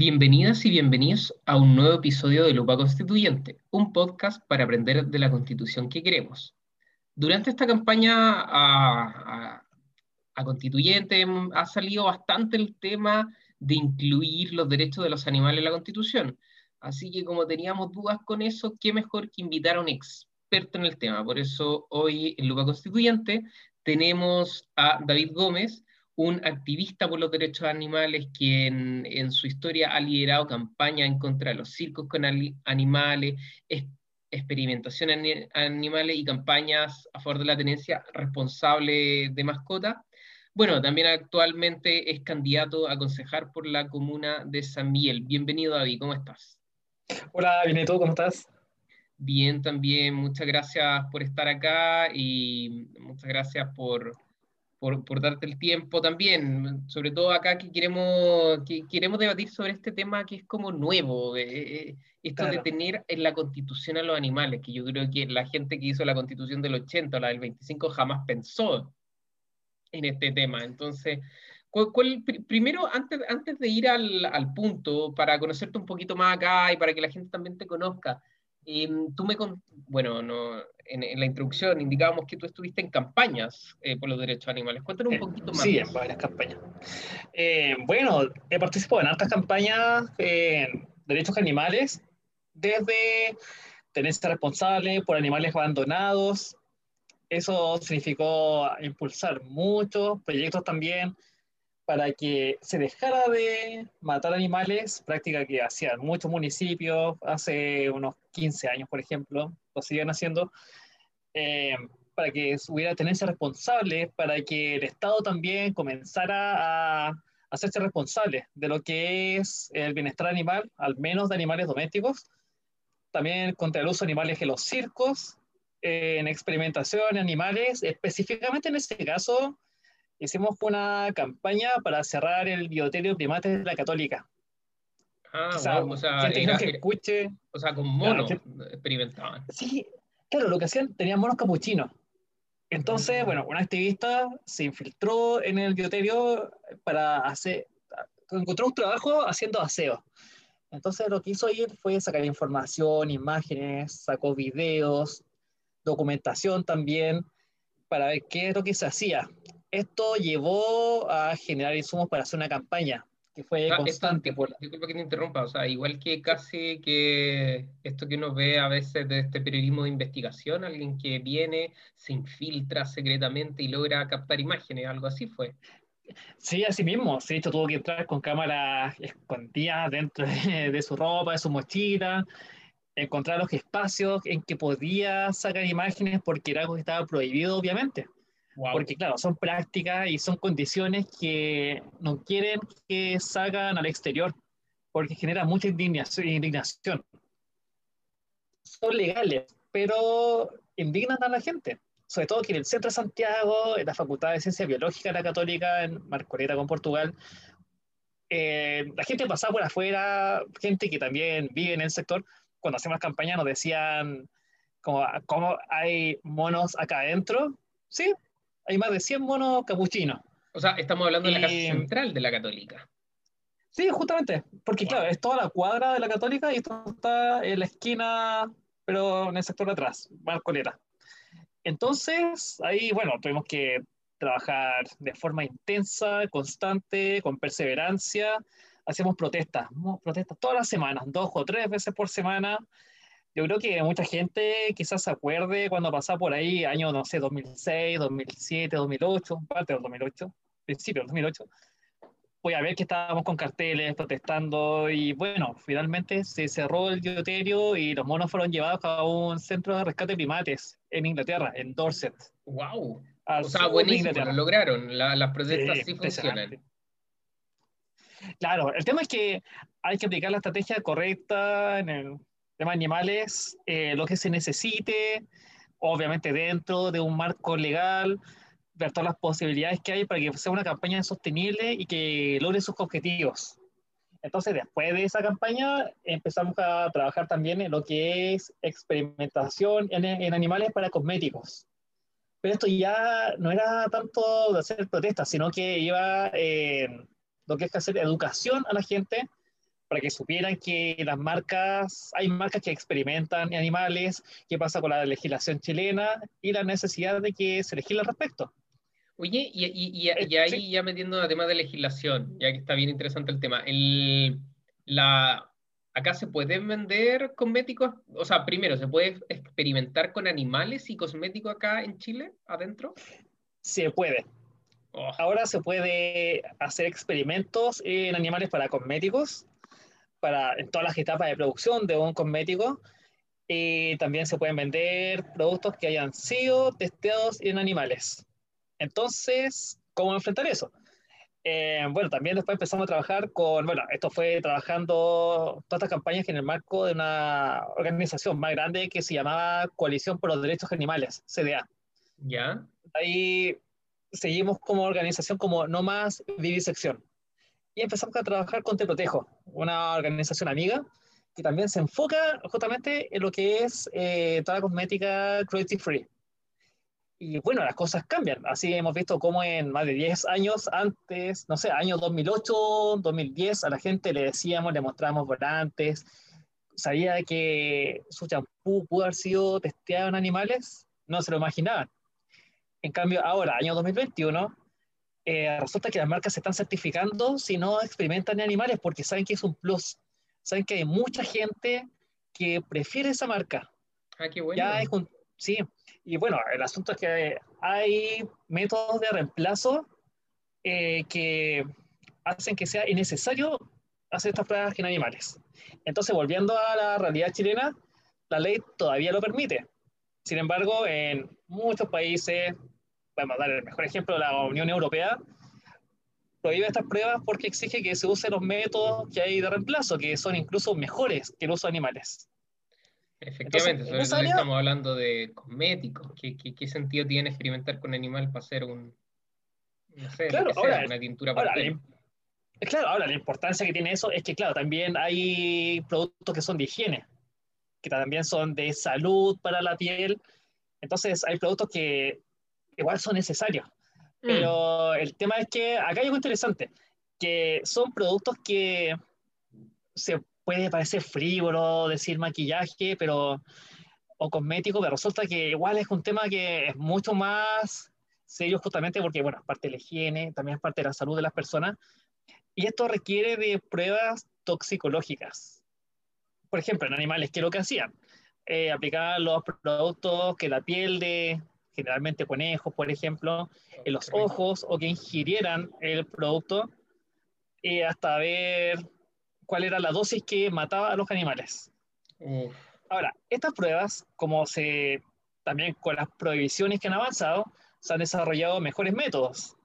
Bienvenidas y bienvenidos a un nuevo episodio de Lupa Constituyente, un podcast para aprender de la constitución que queremos. Durante esta campaña a, constituyente ha salido bastante el tema de incluir los derechos de los animales en la constitución. Así que como teníamos dudas con eso, qué mejor que invitar a un experto en el tema. Por eso hoy en Lupa Constituyente tenemos a David Gómez, un activista por los derechos animales que en, su historia ha liderado campañas en contra de los circos con animales, experimentación en animales y campañas a favor de la tenencia responsable de mascotas. Bueno, también actualmente es candidato a aconsejar por la comuna de San Miguel. Bienvenido, David, ¿cómo estás? Hola, bien, ¿y tú? ¿Cómo estás? Bien, también, muchas gracias por estar acá y muchas gracias por, por, darte el tiempo también, sobre todo acá que queremos, que queremos debatir sobre este tema que es como nuevo, eh, eh, esto de tener en la constitución a los animales, que yo creo que la gente que hizo la constitución del 80 la del 25 jamás pensó en este tema. Entonces, primero, antes, antes de ir al, al punto, para conocerte un poquito más acá y para que la gente también te conozca, Em, tú me, bueno, no, en, la introducción indicábamos que tú estuviste en campañas eh, por los derechos animales. Cuéntanos un eh, poquito más. Sí, en varias campañas. Eh, bueno, he participado en altas campañas en derechos animales, desde tenencia responsable por animales abandonados. Eso significó impulsar muchos proyectos también para que se dejara de matar animales, práctica que hacían muchos municipios hace unos 15 años, por ejemplo, lo siguen haciendo, eh, para que hubiera tenencia responsable, para que el Estado también comenzara a hacerse responsable de lo que es el bienestar animal, al menos de animales domésticos, también contra el uso de animales en los circos, en experimentación en animales, específicamente en este caso, hicimos una campaña para cerrar el bioterio primates de la Católica. Ah, o sea, o sea, que escuche. O sea, con monos experimentaban. Sí, claro, lo que hacían, tenían monos capuchinos. Entonces, mm. bueno, un activista se infiltró en el bioterio para hacer, encontró un trabajo haciendo aseo. Entonces lo que hizo ir fue sacar información, imágenes, sacó videos, documentación también, para ver qué es lo que se hacía esto llevó a generar insumos para hacer una campaña que fue constante. por... Disculpa que te interrumpa, o sea, igual que casi que esto que uno ve a veces de este periodismo de investigación, alguien que viene, se infiltra secretamente y logra captar imágenes, algo así fue. Sí, así mismo. Sí, esto tuvo que entrar con cámaras escondidas dentro de, su ropa, de su mochila, encontrar los espacios en que podía sacar imágenes porque era algo que estaba prohibido, obviamente. Porque claro, son prácticas y son condiciones que no quieren que salgan al exterior, porque genera mucha indignación. Son legales, pero indignan a la gente. Sobre todo que en el centro de Santiago, en la Facultad de Ciencia Biológica de la Católica, en Marcoleta con Portugal, eh, la gente pasaba por afuera, gente que también vive en el sector, cuando hacemos campaña nos decían, como, ¿cómo hay monos acá adentro? Sí, hay más de 100 monos capuchinos. O sea, estamos hablando de la casa central de la Católica. Sí, justamente, porque claro, es toda la cuadra de la Católica y esto está en la esquina, pero en el sector de atrás, Marcolera. Entonces, ahí, bueno, tuvimos que trabajar de forma intensa, constante, con perseverancia. Hacíamos protestas, protestas todas las semanas, dos o tres veces por semana, yo creo que mucha gente quizás se acuerde cuando pasaba por ahí, año, no sé, 2006, 2007, 2008, parte del 2008, principio del 2008, voy a ver que estábamos con carteles protestando y bueno, finalmente se cerró el dioterio y los monos fueron llevados a un centro de rescate de primates en Inglaterra, en Dorset. ¡Wow! o sea, buenísimo, lo lograron, las protestas sí, sí funcionan. Claro, el tema es que hay que aplicar la estrategia correcta en el temas animales, eh, lo que se necesite, obviamente dentro de un marco legal, ver todas las posibilidades que hay para que sea una campaña sostenible y que logre sus objetivos. Entonces, después de esa campaña, empezamos a trabajar también en lo que es experimentación en, en animales para cosméticos. Pero esto ya no era tanto de hacer protestas, sino que iba en lo que es hacer educación a la gente para que supieran que las marcas, hay marcas que experimentan animales, qué pasa con la legislación chilena y la necesidad de que se legisle al respecto. Oye, y, y, y, ahí ya metiendo a tema de legislación, ya que está bien interesante el tema, el, la, acá se pueden vender cosméticos, o sea, primero, ¿se puede experimentar con animales y cosméticos acá en Chile, adentro? Se puede. Oh. Ahora se puede hacer experimentos en animales para cosméticos, para, en todas las etapas de producción de un cosmético. Y también se pueden vender productos que hayan sido testeados en animales. Entonces, ¿cómo enfrentar eso? Eh, bueno, también después empezamos a trabajar con, bueno, esto fue trabajando todas estas campañas en el marco de una organización más grande que se llamaba Coalición por los Derechos Animales, CDA. Ya. Ahí seguimos como organización como No Más Vivisección. Y empezamos a trabajar con Te Protejo, una organización amiga que también se enfoca justamente en lo que es eh, toda la cosmética cruelty free. Y bueno, las cosas cambian. Así hemos visto cómo en más de 10 años antes, no sé, año 2008, 2010, a la gente le decíamos, le mostramos volantes, sabía que su champú pudo haber sido testeado en animales, no se lo imaginaban. En cambio, ahora, año 2021, eh, resulta que las marcas se están certificando si no experimentan en animales porque saben que es un plus. Saben que hay mucha gente que prefiere esa marca. Ah, qué bueno. Ya es un, sí, y bueno, el asunto es que hay métodos de reemplazo eh, que hacen que sea innecesario hacer estas pruebas en animales. Entonces, volviendo a la realidad chilena, la ley todavía lo permite. Sin embargo, en muchos países, podemos dar el mejor ejemplo, la Unión Europea, prohíbe estas pruebas porque exige que se usen los métodos que hay de reemplazo, que son incluso mejores que el uso de animales. Efectivamente, sobre todo estamos hablando de cosméticos. ¿Qué, ¿Qué, sentido tiene experimentar con animal para hacer un, no sé, claro, ahora, una tintura para Claro, ahora la importancia que tiene eso es que, claro, también hay productos que son de higiene, que también son de salud para la piel. Entonces, hay productos que igual son necesarios. Mm. Pero el tema es que acá hay algo interesante, que son productos que se puede parecer frívolo decir maquillaje, pero o cosmético, pero resulta que igual es un tema que es mucho más serio justamente porque, bueno, es parte de la higiene, también es parte de la salud de las personas, y esto requiere de pruebas toxicológicas. Por ejemplo, en animales, ¿qué es lo que hacían? Eh, aplicaban los productos que la piel de, generalmente conejos, por ejemplo, en los ojos o que ingirieran el producto y hasta ver cuál era la dosis que mataba a los animales. Ahora, estas pruebas, como se también con las prohibiciones que han avanzado, se han desarrollado mejores métodos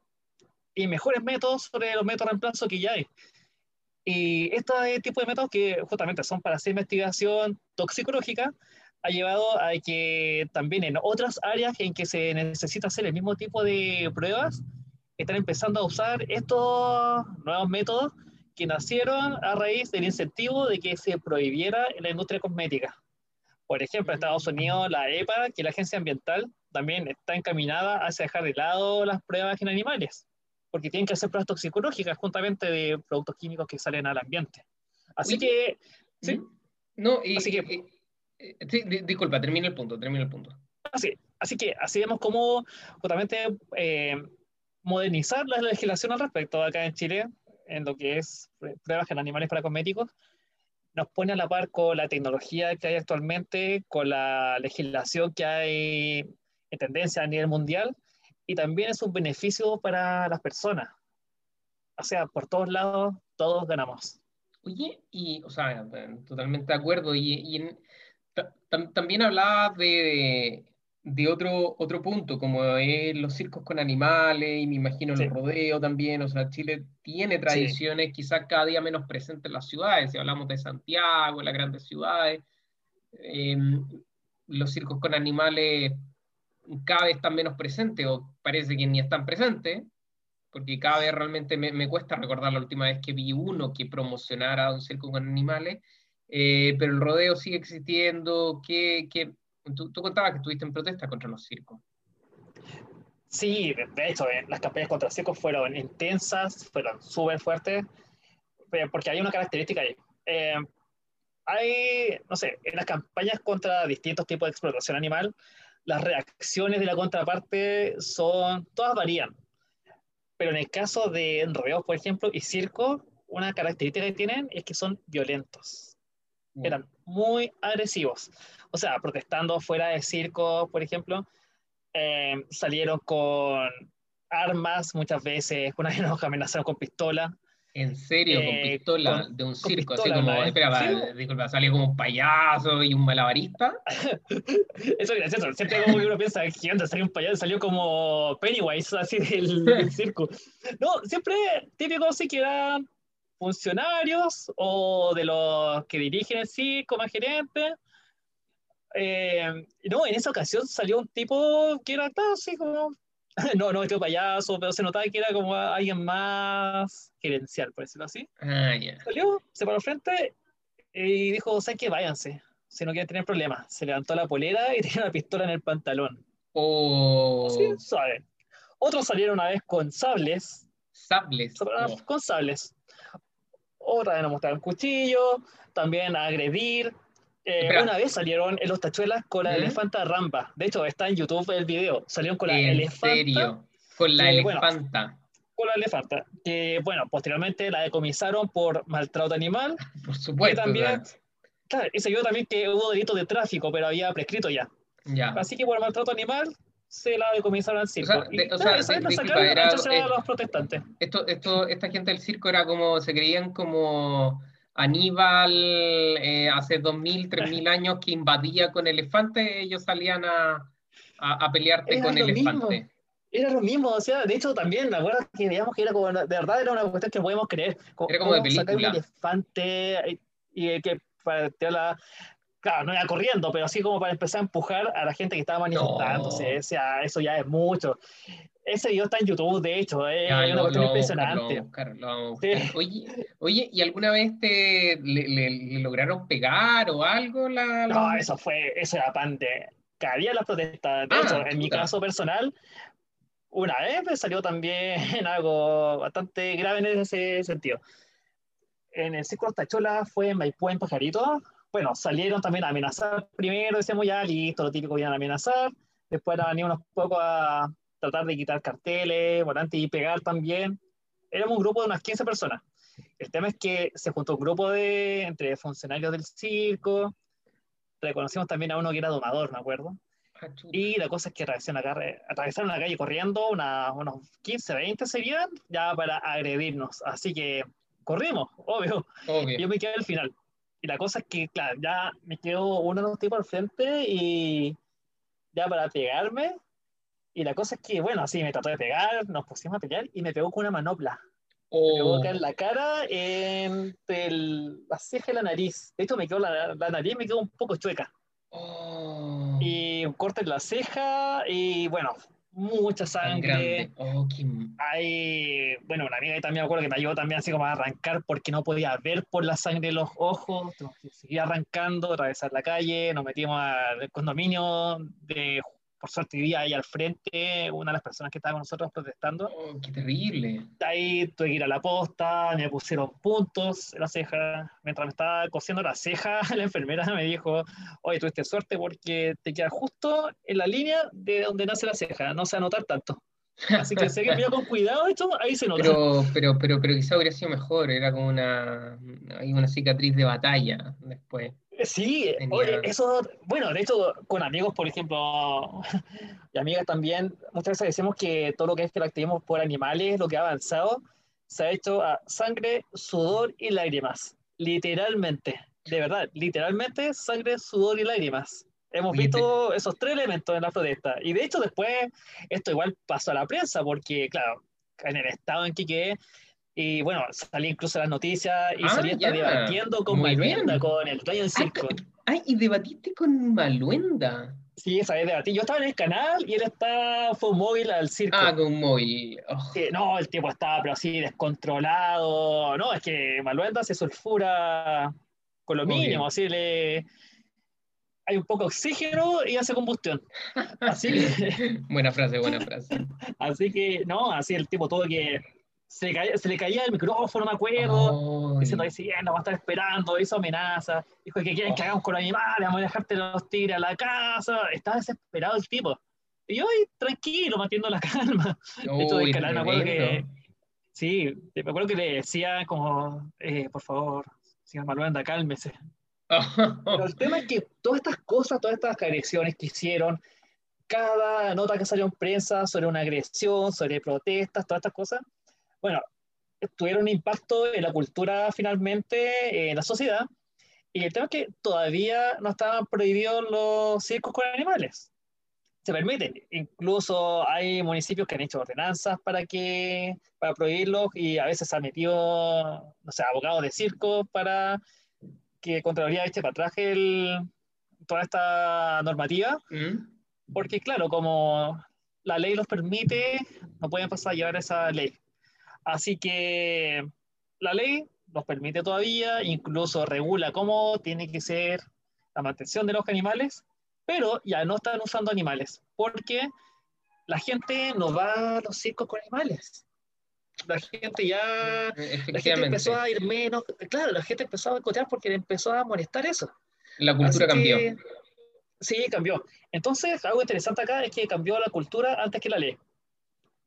y mejores métodos sobre los métodos de reemplazo que ya hay. Y este tipo de métodos que justamente son para hacer investigación toxicológica, ha llevado a que también en otras áreas en que se necesita hacer el mismo tipo de pruebas, están empezando a usar estos nuevos métodos que nacieron a raíz del incentivo de que se prohibiera la industria cosmética. Por ejemplo, en Estados Unidos, la EPA, que es la agencia ambiental, también está encaminada hacia dejar de lado las pruebas en animales, porque tienen que hacer pruebas toxicológicas juntamente de productos químicos que salen al ambiente. Así que, ¿sí? No, y, así que, disculpa, termina el punto, termina el punto. Así, así que así vemos cómo justamente eh, modernizar la legislación al respecto acá en Chile, en lo que es pruebas en animales para cosméticos, nos pone a la par con la tecnología que hay actualmente, con la legislación que hay en tendencia a nivel mundial, y también es un beneficio para las personas. O sea, por todos lados, todos ganamos. Oye, y, o sea, totalmente de acuerdo, y, y también hablaba de, de otro, otro punto, como es los circos con animales, y me imagino los rodeos también, o sea, Chile tiene tradiciones quizás cada día menos presentes en las ciudades, si hablamos de Santiago, las grandes ciudades, em, los circos con animales cada vez están menos presentes, o parece que ni están presentes, porque cada vez realmente me, me cuesta recordar la última vez que vi uno que promocionara un circo con animales, eh, pero el rodeo sigue existiendo, ¿qué, qué Tú, contabas que estuviste en protesta contra los circos. Sí, de hecho, eh, las campañas contra circos fueron intensas, fueron súper fuertes, porque hay una característica ahí. eh, hay, no sé, en las campañas contra distintos tipos de explotación animal, las reacciones de la contraparte son, todas varían. Pero en el caso de enredos, por ejemplo, y circo, una característica que tienen es que son violentos. Eran muy agresivos. O sea, protestando fuera de circo, por ejemplo, eh, salieron con armas muchas veces, una vez nos amenazaron con pistola. ¿En serio? ¿Con eh, pistola? de un circo, así como, espera, disculpa, salió como un payaso y un malabarista. Eso es gracioso, siempre como que uno piensa, antes salió un payaso, salió como Pennywise, así del, circo. No, siempre típico sí que eran funcionarios o de los que dirigen el circo, más gerente. Eh, no, en esa ocasión salió un tipo que era así como no, no este payaso, pero se notaba que era como alguien más gerencial, por decirlo así. Ah, Salió, se paró frente y dijo, ¿sabes qué? Váyanse, si no quieren tener problemas. Se levantó la polera y tenía una pistola en el pantalón. Oh. Sí, suave. Otros salieron una vez con sables. Sables. Con sables. Otra vez nos mostraron cuchillo, también a agredir, eh, una vez salieron en los tachuelas con la ¿Mm? elefanta rampa. De hecho, está en YouTube el video. Salieron con la ¿En elefanta. serio? Con la elefanta. con la elefanta. Que, bueno, posteriormente la decomisaron por maltrato animal. Por supuesto. Y también, claro, y se vio también que hubo delito de tráfico, pero había prescrito ya. Ya. Así que por maltrato animal se la decomisaron al circo. O sea, era, a los protestantes. Esto, esto, esta gente del circo era como, se creían como Aníbal eh, hace 2.000, 3.000 años que invadía con elefantes, ellos salían a, a, pelearte con elefantes. Era lo mismo, o sea, de hecho también, ¿te acuerdas que digamos que era como, de verdad era una cuestión que podemos creer? era como de película. Sacar un elefante y, que para la, claro, no iba corriendo, pero así como para empezar a empujar a la gente que estaba manifestándose, o sea, eso ya es mucho. Ese video está en YouTube, de hecho, es una cuestión impresionante. Oye, oye, ¿y alguna vez te le, lograron pegar o algo? La, No, eso fue, eso era pan de cada día las protestas. De ah, hecho, en mi caso personal, una vez me salió también algo bastante grave en ese sentido. En el círculo Tachola fue en Maipú, en Pajarito. Bueno, salieron también a amenazar primero, decíamos ya, listo, lo típico, iban a amenazar. Después venían unos pocos a tratar de quitar carteles, volantes y pegar también. Éramos un grupo de unas 15 personas. El tema es que se juntó un grupo de, entre funcionarios del circo, reconocimos también a uno que era domador, me acuerdo. Ah, y la cosa es que atravesaron la, calle, atravesaron la calle corriendo, una, unos 15, 20 serían, ya para agredirnos. Así que corrimos, obvio. Yo me quedé al final. Y la cosa es que, claro, ya me quedó uno de los tipos al frente y ya para pegarme, y la cosa es que, bueno, así me trató de pegar, nos pusimos a pelear y me pegó con una manopla. Me pegó acá en la cara, entre la ceja y la nariz. De hecho, me quedó la, la nariz me quedó un poco chueca. Oh. Y un corte en la ceja y, bueno, mucha sangre. Oh, Hay, bueno, una amiga también me acuerdo que me ayudó también así como a arrancar porque no podía ver por la sangre de los ojos. Seguía arrancando, atravesar la calle, nos metimos al condominio de por suerte vivía ahí al frente, una de las personas que estaba con nosotros protestando. Oh, ¡Qué terrible! Ahí tuve que ir a la posta, me pusieron puntos en la ceja. Mientras me estaba cosiendo la ceja, la enfermera me dijo, oye, tuviste suerte porque te queda justo en la línea de donde nace la ceja, no se va a notar tanto. Así que sé que mira con cuidado esto, ahí se nota. Pero, pero, pero, pero quizá hubiera sido mejor, era como una, una cicatriz de batalla después. Sí, eso, bueno, de hecho, con amigos, por ejemplo, y amigas también, muchas veces decimos que todo lo que es que lo activemos por animales, lo que ha avanzado, se ha hecho a sangre, sudor y lágrimas. Literalmente, de verdad, literalmente sangre, sudor y lágrimas. Hemos visto esos tres elementos en la protesta. Y de hecho, después, esto igual pasó a la prensa, porque, claro, en el estado en que quedé, y bueno, salí incluso las noticias y ah, salí debatiendo con Maluenda, con el dueño del circo. Ay, y debatiste con Maluenda. Sí, esa vez debatí. Yo estaba en el canal y él está, fue un móvil al circo. Ah, con un móvil. Oh. no, el tipo estaba, pero así, descontrolado. No, es que Maluenda se sulfura con lo mínimo, así le. Hay un poco de oxígeno y hace combustión. Así buena frase, buena frase. así que, no, así el tipo todo que se le, caía, el micrófono, me acuerdo, diciendo que sí, no va a estar esperando, hizo amenaza, dijo que quieren que hagamos con animales, vamos a dejarte los tigres a la casa, estaba desesperado el tipo. Y yo, tranquilo, manteniendo la calma. de hecho, de me acuerdo que, sí, me acuerdo que le decía como, eh, por favor, señor Manuel, cálmese. Pero el tema es que todas estas cosas, todas estas agresiones que hicieron, cada nota que salió en prensa sobre una agresión, sobre protestas, todas estas cosas, bueno, tuvieron un impacto en la cultura finalmente, en la sociedad, y el tema es que todavía no estaban prohibidos los circos con animales. Se permiten. Incluso hay municipios que han hecho ordenanzas para, que, para prohibirlos y a veces se han metido, no sé, abogados de circo para que Contraloría eche para atrás el, toda esta normativa. Mm. Porque claro, como la ley los permite, no pueden pasar a llevar esa ley. Así que la ley nos permite todavía, incluso regula cómo tiene que ser la mantención de los animales, pero ya no están usando animales, porque la gente no va a los circos con animales. La gente ya la gente empezó a ir menos, claro, la gente empezó a boicotear porque le empezó a molestar eso. La cultura cambió. sí, cambió. Entonces, algo interesante acá es que cambió la cultura antes que la ley.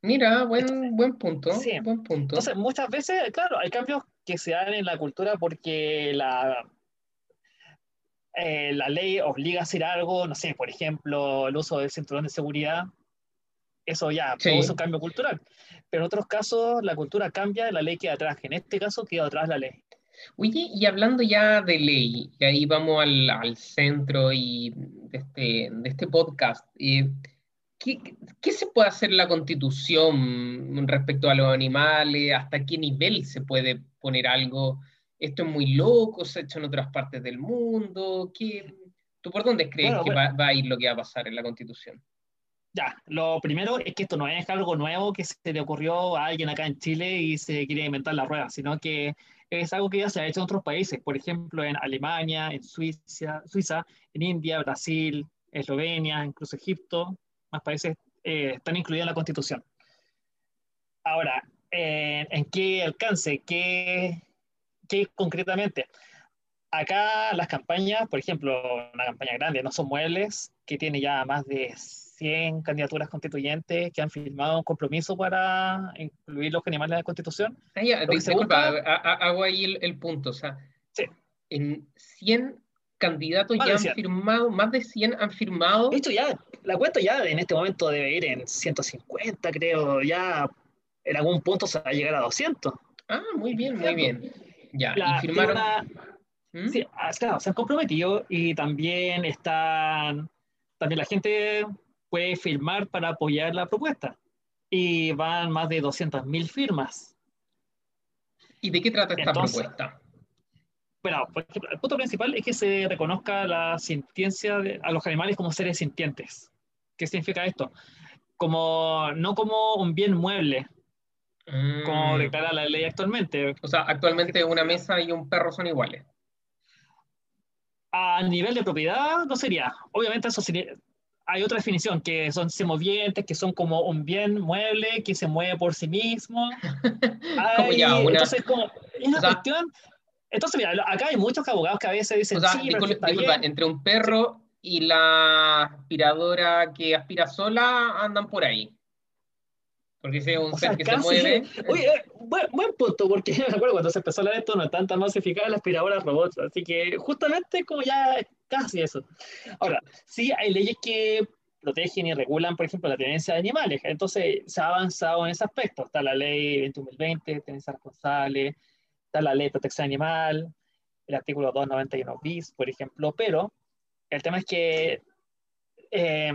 Mira, buen, buen punto. Buen punto. Entonces, muchas veces, claro, hay cambios que se dan en la cultura porque la, eh, la ley obliga a hacer algo, no sé, por ejemplo, el uso del cinturón de seguridad. Eso ya es un cambio cultural. Pero en otros casos, la cultura cambia, la ley queda atrás. En este caso, queda atrás la ley. Oye, y hablando ya de ley, y ahí vamos al, al centro y de, este, de este podcast. Eh, ¿qué, se puede hacer en la constitución respecto a los animales? ¿Hasta qué nivel se puede poner algo? ¿Esto es muy loco? ¿Se ha hecho en otras partes del mundo? ¿Qué, ¿Tú por dónde crees que va, a ir lo que va a pasar en la constitución? Ya, lo primero es que esto no es algo nuevo que se le ocurrió a alguien acá en Chile y se quiere inventar la rueda, sino que es algo que ya se ha hecho en otros países, por ejemplo en Alemania, en Suiza, Suiza en India, Brasil, Eslovenia, incluso Egipto, más países eh, están incluidos en la Constitución. Ahora, eh, ¿en qué alcance? ¿Qué, ¿Qué concretamente? Acá las campañas, por ejemplo, una campaña grande, No Son Muebles, que tiene ya más de 100 candidaturas constituyentes que han firmado un compromiso para incluir los animales en la Constitución. Ah, ya, disculpa, hago ahí el, el, punto. O sea, sí. en 100 candidatos ya han firmado, más de 100 han firmado. Esto ya, la cuenta ya en este momento debe ir en 150, creo, ya en algún punto se va a llegar a 200. Ah, muy bien, muy bien. Ya, y firmaron. ¿Mm? Sí, ah, claro, se han comprometido y también están, también la gente puede firmar para apoyar la propuesta. Y van más de 200.000 firmas. ¿Y de qué trata esta propuesta? Bueno, el punto principal es que se reconozca la sintiencia de, a los animales como seres sintientes. ¿Qué significa esto? Como, no como un bien mueble, como mm. declara la ley actualmente. O sea, actualmente una mesa y un perro son iguales. A nivel de propiedad no sería. Obviamente eso sería, hay otra definición, que son semovientes, que son como un bien mueble que se mueve por sí mismo. como ya, una... Entonces, como, una cuestión entonces, mira, acá hay muchos abogados que a veces dicen, sí, disculpa, entre un perro y la aspiradora que aspira sola andan por ahí. Porque si es un ser que se mueve. Oye, buen, punto, porque me acuerdo cuando se empezó a hablar de esto, no están tan masificadas las aspiradoras robots. Así que justamente como ya casi eso. Ahora, sí hay leyes que protegen y regulan, por ejemplo, la tenencia de animales. Entonces, se ha avanzado en ese aspecto. Está la ley 21.020, tenencia responsable, está la ley de protección animal, el artículo 291 bis, por ejemplo, pero el tema es que eh,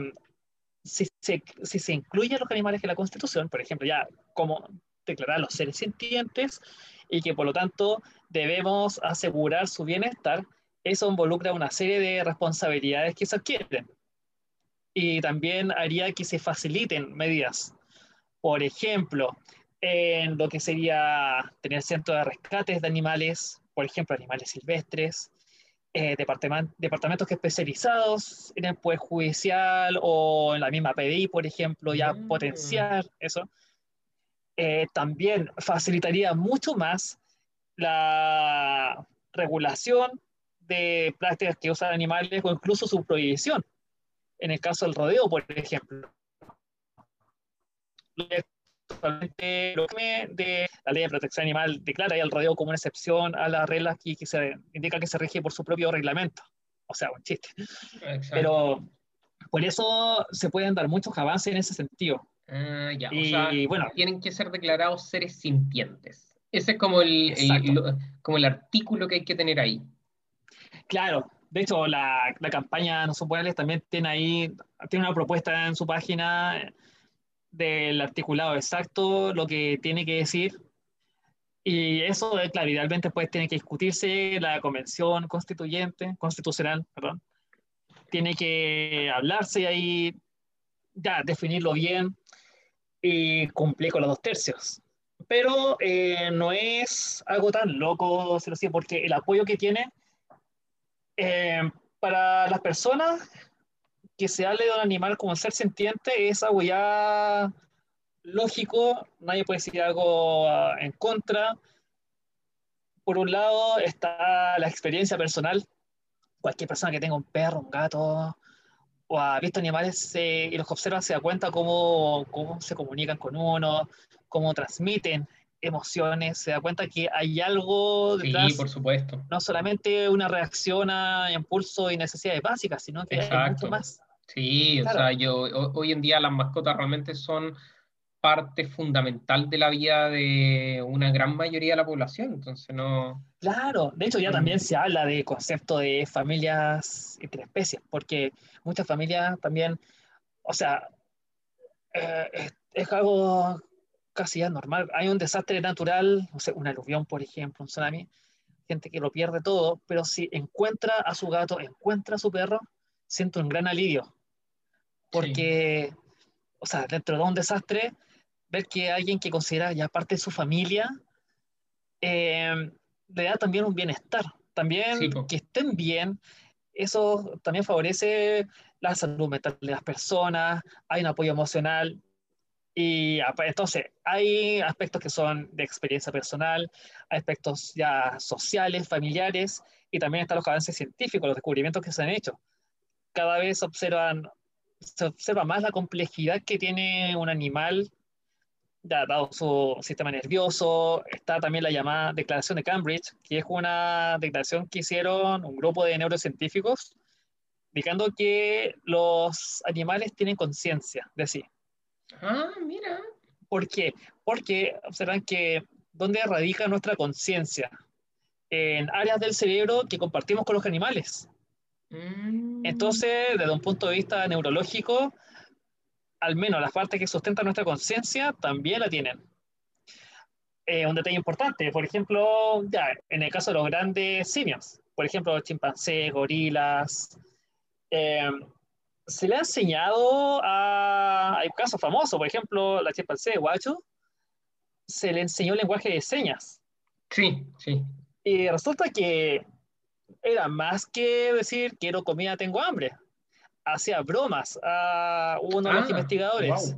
si, si se incluyen los animales en la Constitución, por ejemplo, ya como declarar los seres sintientes y que por lo tanto debemos asegurar su bienestar, eso involucra una serie de responsabilidades que se adquieren. Y también haría que se faciliten medidas. Por ejemplo, en lo que sería tener centros de rescates de animales, por ejemplo, animales silvestres, eh, departamentos que especializados en el Poder Judicial o en la misma PDI, por ejemplo, ya mm. potenciar eso. eh, también facilitaría mucho más la regulación de prácticas que usan animales o incluso su prohibición. En el caso del rodeo, por ejemplo. De la ley de protección animal declara el rodeo como una excepción a las reglas que, que se indica que se rige por su propio reglamento. O sea, un chiste. Pero por eso se pueden dar muchos avances en ese sentido. Ah, ya, y, o sea, bueno, tienen que ser declarados seres sintientes. Ese es como el, como el artículo que hay que tener ahí. Claro, de hecho, la, la campaña No Son también tiene ahí, tiene una propuesta en su página del articulado exacto, lo que tiene que decir. Y eso, claro, idealmente pues tiene que discutirse la convención constituyente, constitucional, perdón. Tiene que hablarse ahí, ya, definirlo bien y cumplir con los dos tercios. Pero eh, no es algo tan loco, porque el apoyo que tiene eh, para las personas que se hable de un animal como ser sintiente es algo ya lógico, nadie puede decir algo ah, en contra. Por un lado está la experiencia personal. Cualquier persona que tenga un perro, un gato, o ha visto animales y los observa se da cuenta cómo, cómo se comunican con uno, cómo transmiten emociones, se da cuenta que hay algo detrás. Sí, por supuesto. No solamente una reacción a impulsos y necesidades básicas, sino que hay mucho más. Sí, o sea, yo, hoy en día las mascotas realmente son parte fundamental de la vida de una gran mayoría de la población, entonces no... Claro, de hecho ya también se habla de concepto de familias entre especies, porque muchas familias también, o sea, eh, es, es, algo casi ya normal. Hay un desastre natural, no sé, un aluvión, por ejemplo, un tsunami, gente que lo pierde todo, pero si encuentra a su gato, encuentra a su perro, siento un gran alivio. Porque, o sea, dentro de un desastre, ver que alguien que considera ya parte de su familia, eh, le da también un bienestar. También que estén bien, eso también favorece la salud mental de las personas, hay un apoyo emocional. Y entonces, hay aspectos que son de experiencia personal, hay aspectos ya sociales, familiares, y también están los avances científicos, los descubrimientos que se han hecho cada vez observan, se observa más la complejidad que tiene un animal, dado su sistema nervioso. Está también la llamada Declaración de Cambridge, que es una declaración que hicieron un grupo de neurocientíficos, indicando que los animales tienen conciencia de sí. Ah, mira. ¿Por qué? Porque observan que dónde radica nuestra conciencia, en áreas del cerebro que compartimos con los animales. Entonces, desde un punto de vista neurológico, al menos las partes que sustentan nuestra conciencia también la tienen. Eh, un detalle importante, por ejemplo, ya, en el caso de los grandes simios, por ejemplo, chimpancés, gorilas, eh, se le ha enseñado a. Hay casos famosos, por ejemplo, la chimpancé de Guacho, se le enseñó lenguaje de señas. Sí, sí. Y resulta que era más que decir quiero comida, tengo hambre. Hacía bromas a uno de los ah, investigadores.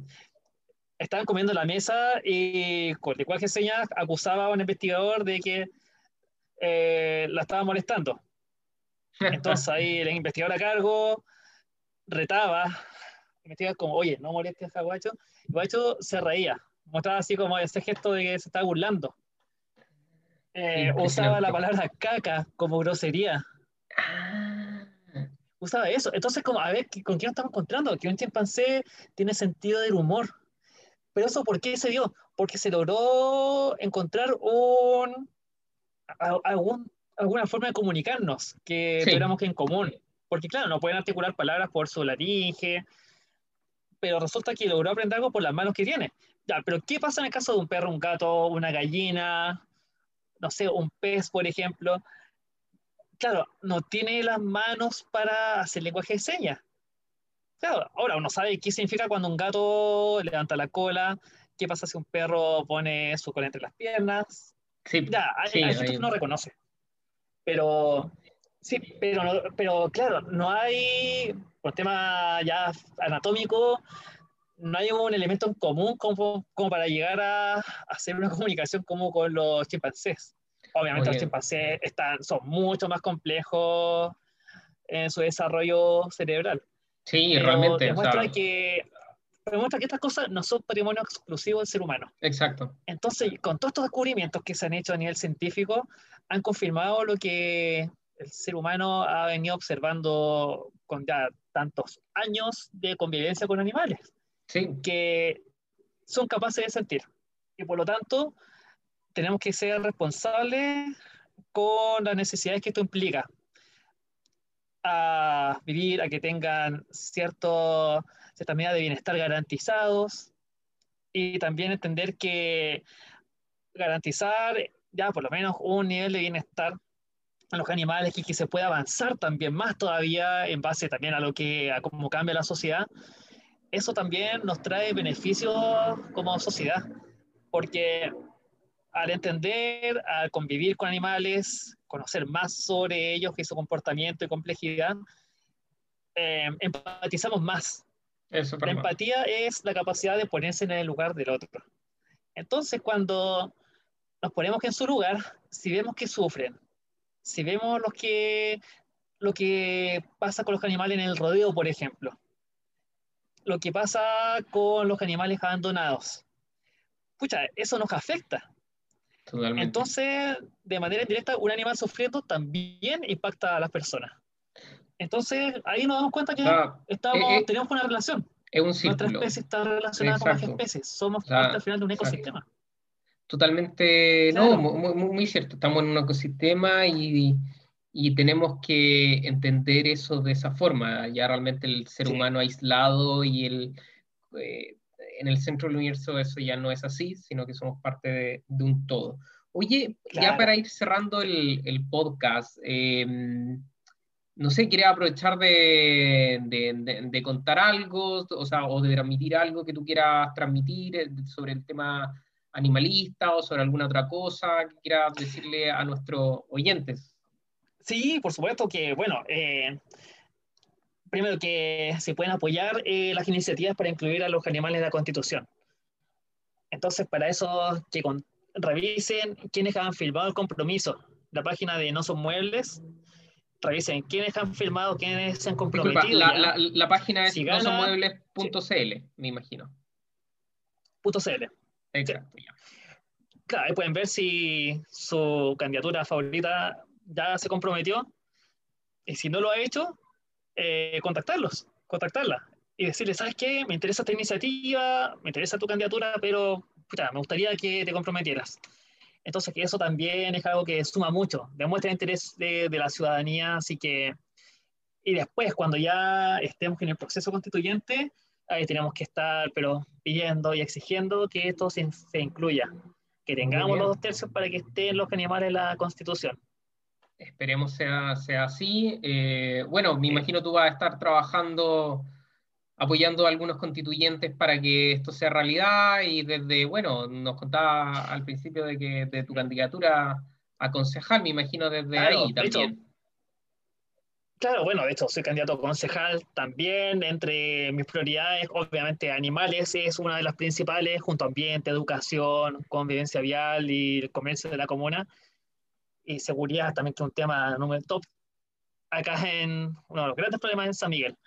Estaban comiendo en la mesa y con lenguaje de señas acusaba a un investigador de que eh, la estaba molestando. Entonces ahí el investigador a cargo retaba, investigador como, oye, no molestes a Guacho. Y Guacho se reía, mostraba así como ese gesto de que se estaba burlando. Eh, usaba la palabra caca como grosería. Ah. Usaba eso. Entonces, como, a ver, ¿con quién nos estamos encontrando? Que un chimpancé tiene sentido del humor. Pero eso, ¿por qué se dio? Porque se logró encontrar un, algún, alguna forma de comunicarnos que tuviéramos que en común. Porque, claro, no pueden articular palabras por su laringe, pero resulta que logró aprender algo por las manos que tiene. Ya, pero ¿qué pasa en el caso de un perro, un gato, una gallina, no sé, un pez, por ejemplo, claro, no tiene las manos para hacer lenguaje de señas. Claro, ahora uno sabe qué significa cuando un gato levanta la cola, qué pasa si un perro pone su cola entre las piernas. Sí, ya, hay, gente que no reconoce. Pero, sí, pero, pero claro, no hay, por tema ya anatómico, no hay un elemento en común como, como para llegar a, hacer una comunicación como con los chimpancés. Obviamente los chimpancés están, son mucho más complejos en su desarrollo cerebral. Sí, realmente. Demuestra, que, demuestra que estas cosas no son patrimonio exclusivo del ser humano. Exacto. Entonces, con todos estos descubrimientos que se han hecho a nivel científico, han confirmado lo que el ser humano ha venido observando con ya tantos años de convivencia con animales, sí. que son capaces de sentir. Y por lo tanto, tenemos que ser responsables con las necesidades que esto implica. A vivir, a que tengan cierto, cierta medida de bienestar garantizados y también entender que garantizar ya por lo menos un nivel de bienestar a los animales y que se pueda avanzar también más todavía en base también a lo que, a cómo cambia la sociedad, eso también nos trae beneficios como sociedad, porque al entender, al convivir con animales, conocer más sobre ellos y su comportamiento y complejidad, eh, empatizamos más. la empatía es la capacidad de ponerse en el lugar del otro. Entonces, cuando nos ponemos en su lugar, si vemos que sufren, si vemos los que, lo que pasa con los animales en el rodeo, por ejemplo, lo que pasa con los animales abandonados, pucha, eso nos afecta. Totalmente. Entonces, de manera indirecta, un animal sufriendo también impacta a las personas. Entonces, ahí nos damos cuenta que estamos, eh, eh, tenemos una relación. Es un ciclo. Nuestra especie está relacionada con las especies. Somos parte al final de un ecosistema. Totalmente, no, muy, muy, cierto. Estamos en un ecosistema y, y, tenemos que entender eso de esa forma. Ya realmente el ser humano aislado y el, eh, en el centro del universo eso ya no es así, sino que somos parte de, de un todo. Oye, ya para ir cerrando el, el podcast, em, no sé, quería aprovechar de, de, de, contar algo, o sea, o de transmitir algo que tú quieras transmitir eh, sobre el tema animalista o sobre alguna otra cosa que quieras decirle a nuestros oyentes. Sí, por supuesto que, bueno, eh, primero que se pueden apoyar eh, las iniciativas para incluir a los animales en la Constitución. Entonces, para eso, que revisen quiénes han firmado el compromiso. La página de No Son Muebles, revisen quiénes han firmado, quiénes se han comprometido. la, página es nosonmuebles.cl, me imagino. .cl. Exacto. Claro, pueden ver si su candidatura favorita ya se comprometió. Y si no lo ha hecho, eh, contactarlos, contactarla. Y decirle, ¿sabes qué? Me interesa esta iniciativa, me interesa tu candidatura, pero me gustaría que te comprometieras. Entonces, que eso también es algo que suma mucho, demuestra el interés de, de la ciudadanía, así que... Y después, cuando ya estemos en el proceso constituyente, ahí tenemos que estar, pero pidiendo y exigiendo que esto se, se incluya, que tengamos los dos tercios para que estén los animales en la Constitución. Esperemos sea, sea así. Eh, bueno, me imagino tú vas a estar trabajando, apoyando a algunos constituyentes para que esto sea realidad y desde, bueno, nos contaba al principio de que de tu candidatura a concejal, me imagino desde ahí también. Claro, bueno, de hecho, soy candidato a concejal también. Entre mis prioridades, obviamente, animales es una de las principales, junto a ambiente, educación, convivencia vial y el comercio de la comuna. Y seguridad también, que es un tema número top. Acá en uno de los grandes problemas en San Miguel.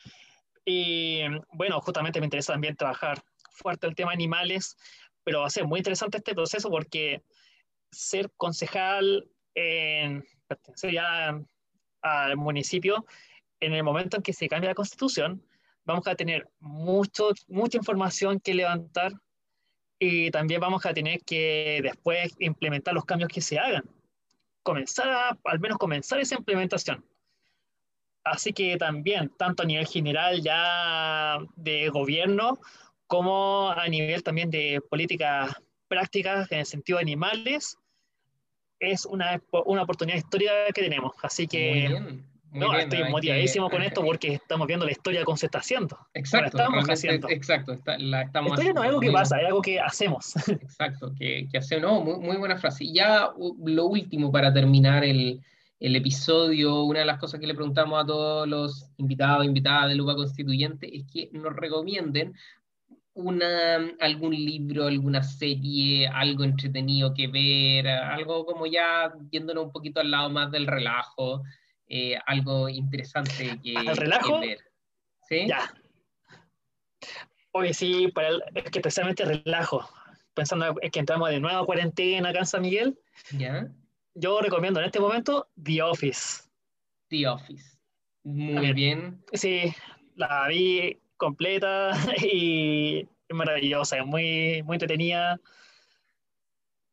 Y bueno, justamente me interesa también trabajar fuerte el tema animales, pero va a ser muy interesante este proceso porque ser concejal en, ya al municipio, en el momento en que se cambie la constitución, vamos a tener mucho, mucha información que levantar y también vamos a tener que después implementar los cambios que se hagan. Comenzar a, al menos comenzar esa implementación. Así que también, tanto a nivel general ya de gobierno, como a nivel también de políticas prácticas en el sentido de animales, es una, una oportunidad histórica que tenemos. Así que no, estoy motivadísimo con esto porque estamos viendo la historia cómo se está haciendo. Exacto, estamos haciendo. Exacto, la estamos historia no es algo que pasa, es algo que hacemos. Exacto, que, que hacemos. No, muy, muy, buena frase. Y ya lo último para terminar el, el, episodio, una de las cosas que le preguntamos a todos los invitados, invitadas del UPA Constituyente es que nos recomienden una, algún libro, alguna serie, algo entretenido que ver, algo como ya yéndonos un poquito al lado más del relajo, eh, algo interesante que, relajo? ver. ¿Sí? Ya. Oye, sí, para es que precisamente relajo. Pensando en que entramos de nuevo a cuarentena acá en San Miguel. ¿Ya? Yo recomiendo en este momento The Office. The Office. Muy bien. Sí, la vi completa y es maravillosa, es muy, muy entretenida.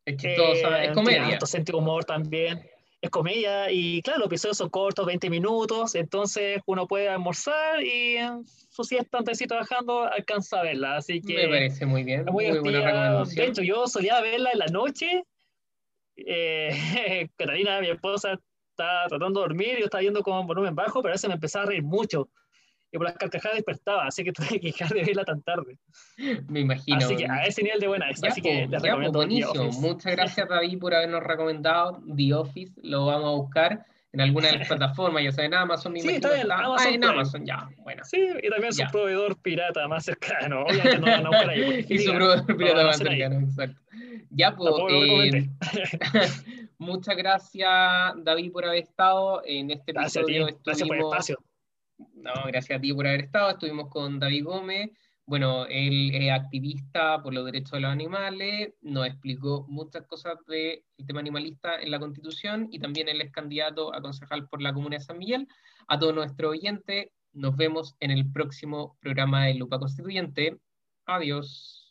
Es es eh, comedia. sentido humor también. Es comedia y claro, los episodios son cortos, 20 minutos, entonces uno puede almorzar y en su siesta antes de trabajando alcanza a verla. Así que me parece muy bien. Muy, buena recomendación. De hecho, yo solía verla en la noche. Eh, Catalina, mi esposa, estaba tratando de dormir y yo estaba viendo con volumen bajo, pero a veces me empezaba a reír mucho y por las carcajadas despertaba, así que tuve que dejar de verla tan tarde. Me imagino. Así que a ese nivel de buena es, así que les recomiendo buenísimo. Muchas gracias David por habernos recomendado The Office, lo vamos a buscar en alguna de las plataformas, ya sea en Amazon, sí, está en Amazon, ah, en Amazon, ya, bueno. Sí, y también su proveedor pirata más cercano, obviamente no van a buscar ahí. y su proveedor pirata más cercano, exacto. Ya, pues, eh, muchas gracias David por haber estado en este episodio. Gracias, gracias por el espacio. No, gracias a ti por haber estado. Estuvimos con David Gómez. Bueno, él es activista por los derechos de los animales, nos explicó muchas cosas del tema animalista en la Constitución y también él es candidato a concejal por la Comuna de San Miguel. A todos nuestros oyentes, nos vemos en el próximo programa de Lupa Constituyente. Adiós.